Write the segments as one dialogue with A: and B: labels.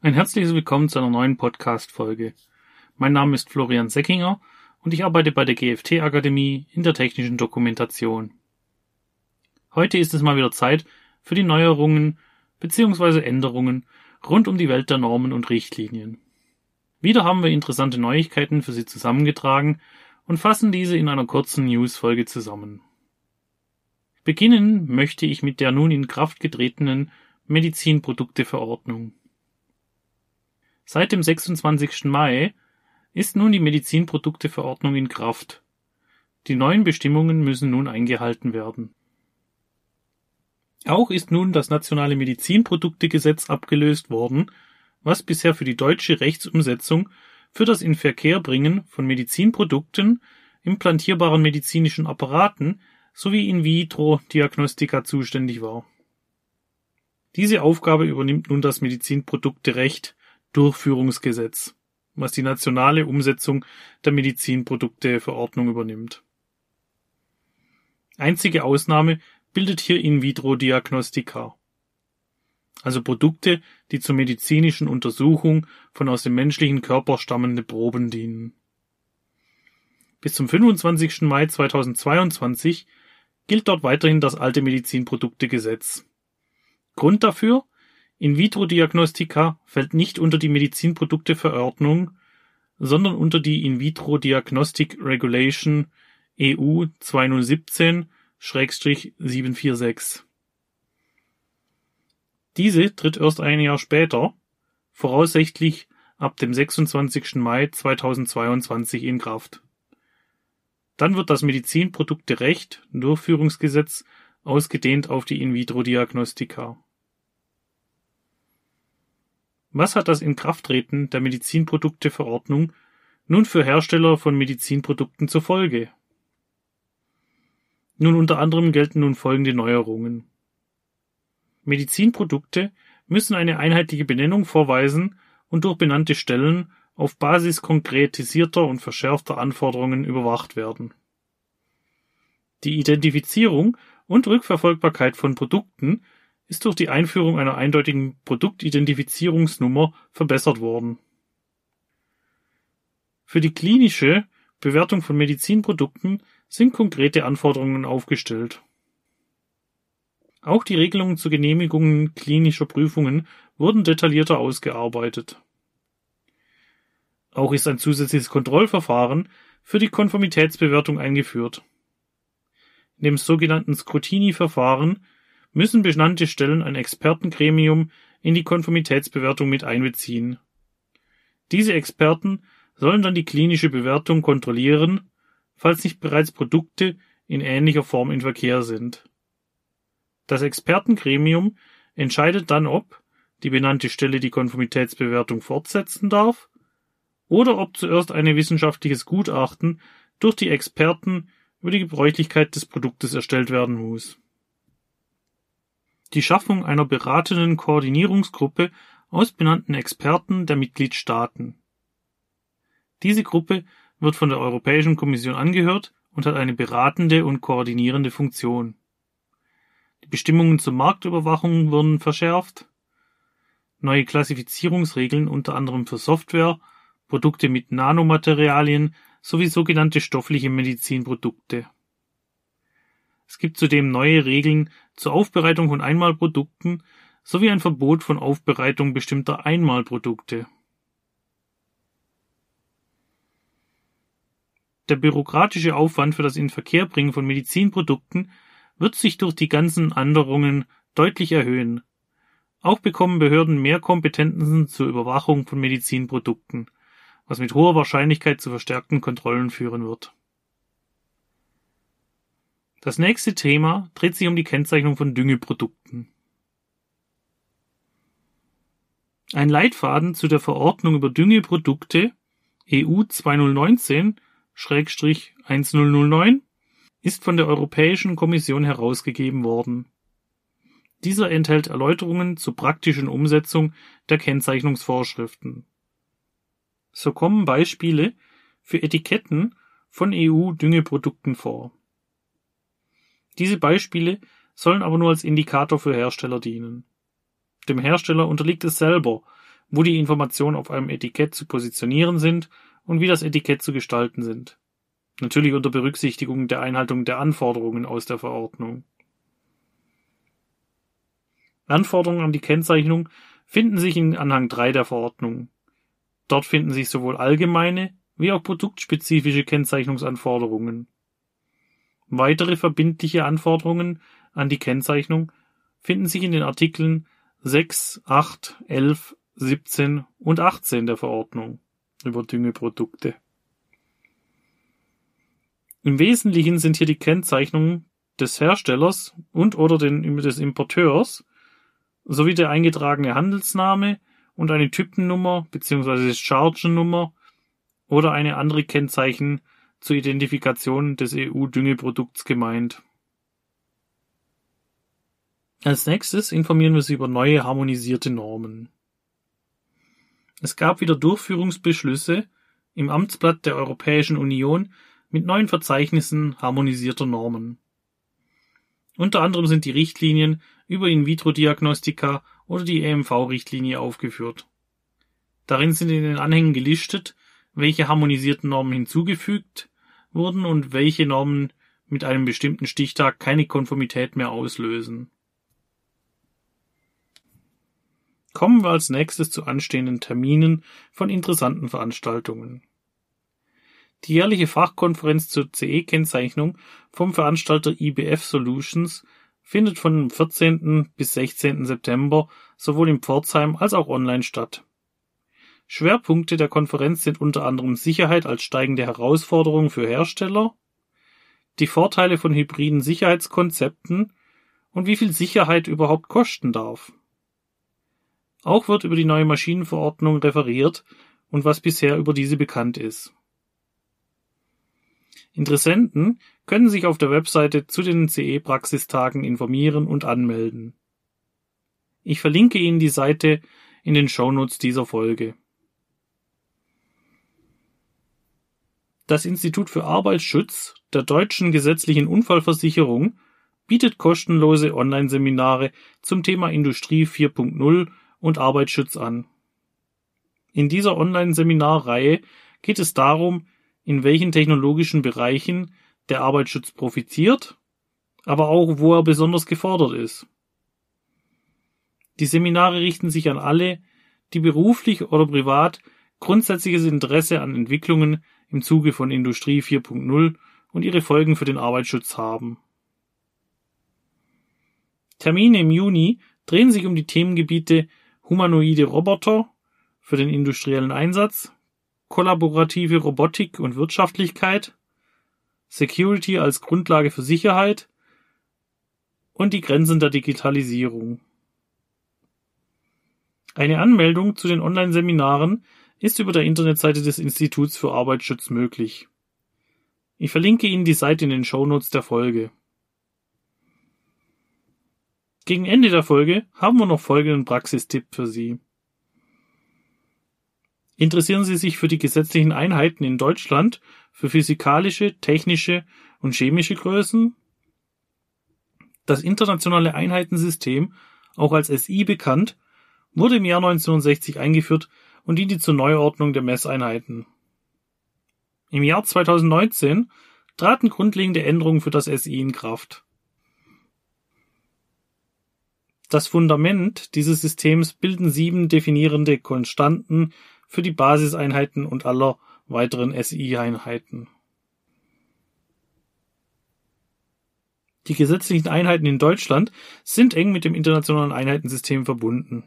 A: Ein herzliches Willkommen zu einer neuen Podcast-Folge. Mein Name ist Florian Seckinger und ich arbeite bei der GFT Akademie in der technischen Dokumentation. Heute ist es mal wieder Zeit für die Neuerungen bzw. Änderungen rund um die Welt der Normen und Richtlinien. Wieder haben wir interessante Neuigkeiten für Sie zusammengetragen und fassen diese in einer kurzen News-Folge zusammen. Beginnen möchte ich mit der nun in Kraft getretenen Medizinprodukteverordnung. Seit dem 26. Mai ist nun die Medizinprodukteverordnung in Kraft. Die neuen Bestimmungen müssen nun eingehalten werden. Auch ist nun das nationale Medizinproduktegesetz abgelöst worden, was bisher für die deutsche Rechtsumsetzung für das Inverkehrbringen von Medizinprodukten, implantierbaren medizinischen Apparaten sowie In-vitro-Diagnostika zuständig war. Diese Aufgabe übernimmt nun das Medizinprodukterecht Durchführungsgesetz, was die nationale Umsetzung der Medizinprodukteverordnung übernimmt. Einzige Ausnahme bildet hier In-vitro-Diagnostika, also Produkte, die zur medizinischen Untersuchung von aus dem menschlichen Körper stammende Proben dienen. Bis zum 25. Mai 2022 gilt dort weiterhin das alte Medizinproduktegesetz. Grund dafür? In-vitro-Diagnostika fällt nicht unter die Medizinprodukteverordnung, sondern unter die In-vitro Diagnostic Regulation EU 2017/746. Diese tritt erst ein Jahr später, voraussichtlich ab dem 26. Mai 2022 in Kraft. Dann wird das Medizinprodukterecht Durchführungsgesetz ausgedehnt auf die In-vitro-Diagnostika. Was hat das Inkrafttreten der Medizinprodukteverordnung nun für Hersteller von Medizinprodukten zur Folge? Nun unter anderem gelten nun folgende Neuerungen. Medizinprodukte müssen eine einheitliche Benennung vorweisen und durch benannte Stellen auf Basis konkretisierter und verschärfter Anforderungen überwacht werden. Die Identifizierung und Rückverfolgbarkeit von Produkten ist durch die Einführung einer eindeutigen Produktidentifizierungsnummer verbessert worden. Für die klinische Bewertung von Medizinprodukten sind konkrete Anforderungen aufgestellt. Auch die Regelungen zur Genehmigung klinischer Prüfungen wurden detaillierter ausgearbeitet. Auch ist ein zusätzliches Kontrollverfahren für die Konformitätsbewertung eingeführt. In dem sogenannten Scrutini-Verfahren müssen benannte Stellen ein Expertengremium in die Konformitätsbewertung mit einbeziehen. Diese Experten sollen dann die klinische Bewertung kontrollieren, falls nicht bereits Produkte in ähnlicher Form in Verkehr sind. Das Expertengremium entscheidet dann, ob die benannte Stelle die Konformitätsbewertung fortsetzen darf oder ob zuerst ein wissenschaftliches Gutachten durch die Experten über die Gebräuchlichkeit des Produktes erstellt werden muss die Schaffung einer beratenden Koordinierungsgruppe aus benannten Experten der Mitgliedstaaten. Diese Gruppe wird von der Europäischen Kommission angehört und hat eine beratende und koordinierende Funktion. Die Bestimmungen zur Marktüberwachung wurden verschärft. Neue Klassifizierungsregeln unter anderem für Software, Produkte mit Nanomaterialien sowie sogenannte stoffliche Medizinprodukte es gibt zudem neue Regeln zur Aufbereitung von Einmalprodukten sowie ein Verbot von Aufbereitung bestimmter Einmalprodukte. Der bürokratische Aufwand für das Inverkehrbringen von Medizinprodukten wird sich durch die ganzen Änderungen deutlich erhöhen. Auch bekommen Behörden mehr Kompetenzen zur Überwachung von Medizinprodukten, was mit hoher Wahrscheinlichkeit zu verstärkten Kontrollen führen wird das nächste Thema dreht sich um die Kennzeichnung von Düngeprodukten. Ein Leitfaden zu der Verordnung über Düngeprodukte EU 2019-1009 ist von der Europäischen Kommission herausgegeben worden. Dieser enthält Erläuterungen zur praktischen Umsetzung der Kennzeichnungsvorschriften. So kommen Beispiele für Etiketten von EU-Düngeprodukten vor. Diese Beispiele sollen aber nur als Indikator für Hersteller dienen. Dem Hersteller unterliegt es selber, wo die Informationen auf einem Etikett zu positionieren sind und wie das Etikett zu gestalten sind. Natürlich unter Berücksichtigung der Einhaltung der Anforderungen aus der Verordnung. Anforderungen an die Kennzeichnung finden sich in Anhang 3 der Verordnung. Dort finden sich sowohl allgemeine wie auch produktspezifische Kennzeichnungsanforderungen. Weitere verbindliche Anforderungen an die Kennzeichnung finden sich in den Artikeln 6, 8, 11, 17 und 18 der Verordnung über Düngeprodukte. Im Wesentlichen sind hier die Kennzeichnungen des Herstellers und oder den, des Importeurs sowie der eingetragene Handelsname und eine Typennummer bzw. Chargennummer oder eine andere Kennzeichen zur Identifikation des EU-Düngeprodukts gemeint. Als nächstes informieren wir Sie über neue harmonisierte Normen. Es gab wieder Durchführungsbeschlüsse im Amtsblatt der Europäischen Union mit neuen Verzeichnissen harmonisierter Normen. Unter anderem sind die Richtlinien über In-vitro-Diagnostika oder die EMV-Richtlinie aufgeführt. Darin sind in den Anhängen gelistet, welche harmonisierten Normen hinzugefügt wurden und welche Normen mit einem bestimmten Stichtag keine Konformität mehr auslösen. Kommen wir als nächstes zu anstehenden Terminen von interessanten Veranstaltungen. Die jährliche Fachkonferenz zur CE-Kennzeichnung vom Veranstalter IBF Solutions findet von dem 14. bis 16. September sowohl in Pforzheim als auch online statt. Schwerpunkte der Konferenz sind unter anderem Sicherheit als steigende Herausforderung für Hersteller, die Vorteile von hybriden Sicherheitskonzepten und wie viel Sicherheit überhaupt kosten darf. Auch wird über die neue Maschinenverordnung referiert und was bisher über diese bekannt ist. Interessenten können sich auf der Webseite zu den CE-Praxistagen informieren und anmelden. Ich verlinke Ihnen die Seite in den Shownotes dieser Folge. Das Institut für Arbeitsschutz der Deutschen Gesetzlichen Unfallversicherung bietet kostenlose Online-Seminare zum Thema Industrie 4.0 und Arbeitsschutz an. In dieser Online-Seminarreihe geht es darum, in welchen technologischen Bereichen der Arbeitsschutz profitiert, aber auch wo er besonders gefordert ist. Die Seminare richten sich an alle, die beruflich oder privat grundsätzliches Interesse an Entwicklungen im Zuge von Industrie 4.0 und ihre Folgen für den Arbeitsschutz haben. Termine im Juni drehen sich um die Themengebiete humanoide Roboter für den industriellen Einsatz, kollaborative Robotik und Wirtschaftlichkeit, Security als Grundlage für Sicherheit und die Grenzen der Digitalisierung. Eine Anmeldung zu den Online-Seminaren ist über der Internetseite des Instituts für Arbeitsschutz möglich. Ich verlinke Ihnen die Seite in den Shownotes der Folge. Gegen Ende der Folge haben wir noch folgenden Praxistipp für Sie. Interessieren Sie sich für die gesetzlichen Einheiten in Deutschland für physikalische, technische und chemische Größen? Das internationale Einheitensystem, auch als SI bekannt, wurde im Jahr 1960 eingeführt und diente zur Neuordnung der Messeinheiten. Im Jahr 2019 traten grundlegende Änderungen für das SI in Kraft. Das Fundament dieses Systems bilden sieben definierende Konstanten für die Basiseinheiten und aller weiteren SI-Einheiten. Die gesetzlichen Einheiten in Deutschland sind eng mit dem internationalen Einheitensystem verbunden.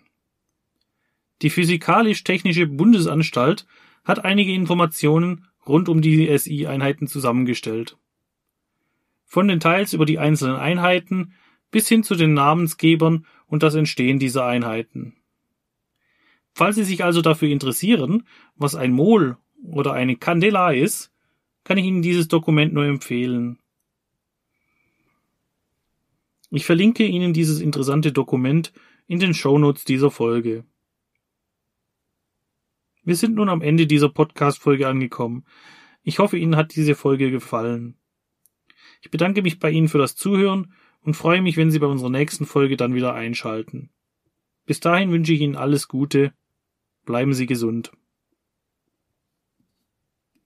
A: Die Physikalisch-Technische Bundesanstalt hat einige Informationen rund um die SI-Einheiten zusammengestellt. Von Details über die einzelnen Einheiten bis hin zu den Namensgebern und das Entstehen dieser Einheiten. Falls Sie sich also dafür interessieren, was ein Mol oder eine Candela ist, kann ich Ihnen dieses Dokument nur empfehlen. Ich verlinke Ihnen dieses interessante Dokument in den Shownotes dieser Folge. Wir sind nun am Ende dieser Podcast-Folge angekommen. Ich hoffe, Ihnen hat diese Folge gefallen. Ich bedanke mich bei Ihnen für das Zuhören und freue mich, wenn Sie bei unserer nächsten Folge dann wieder einschalten. Bis dahin wünsche ich Ihnen alles Gute bleiben Sie gesund.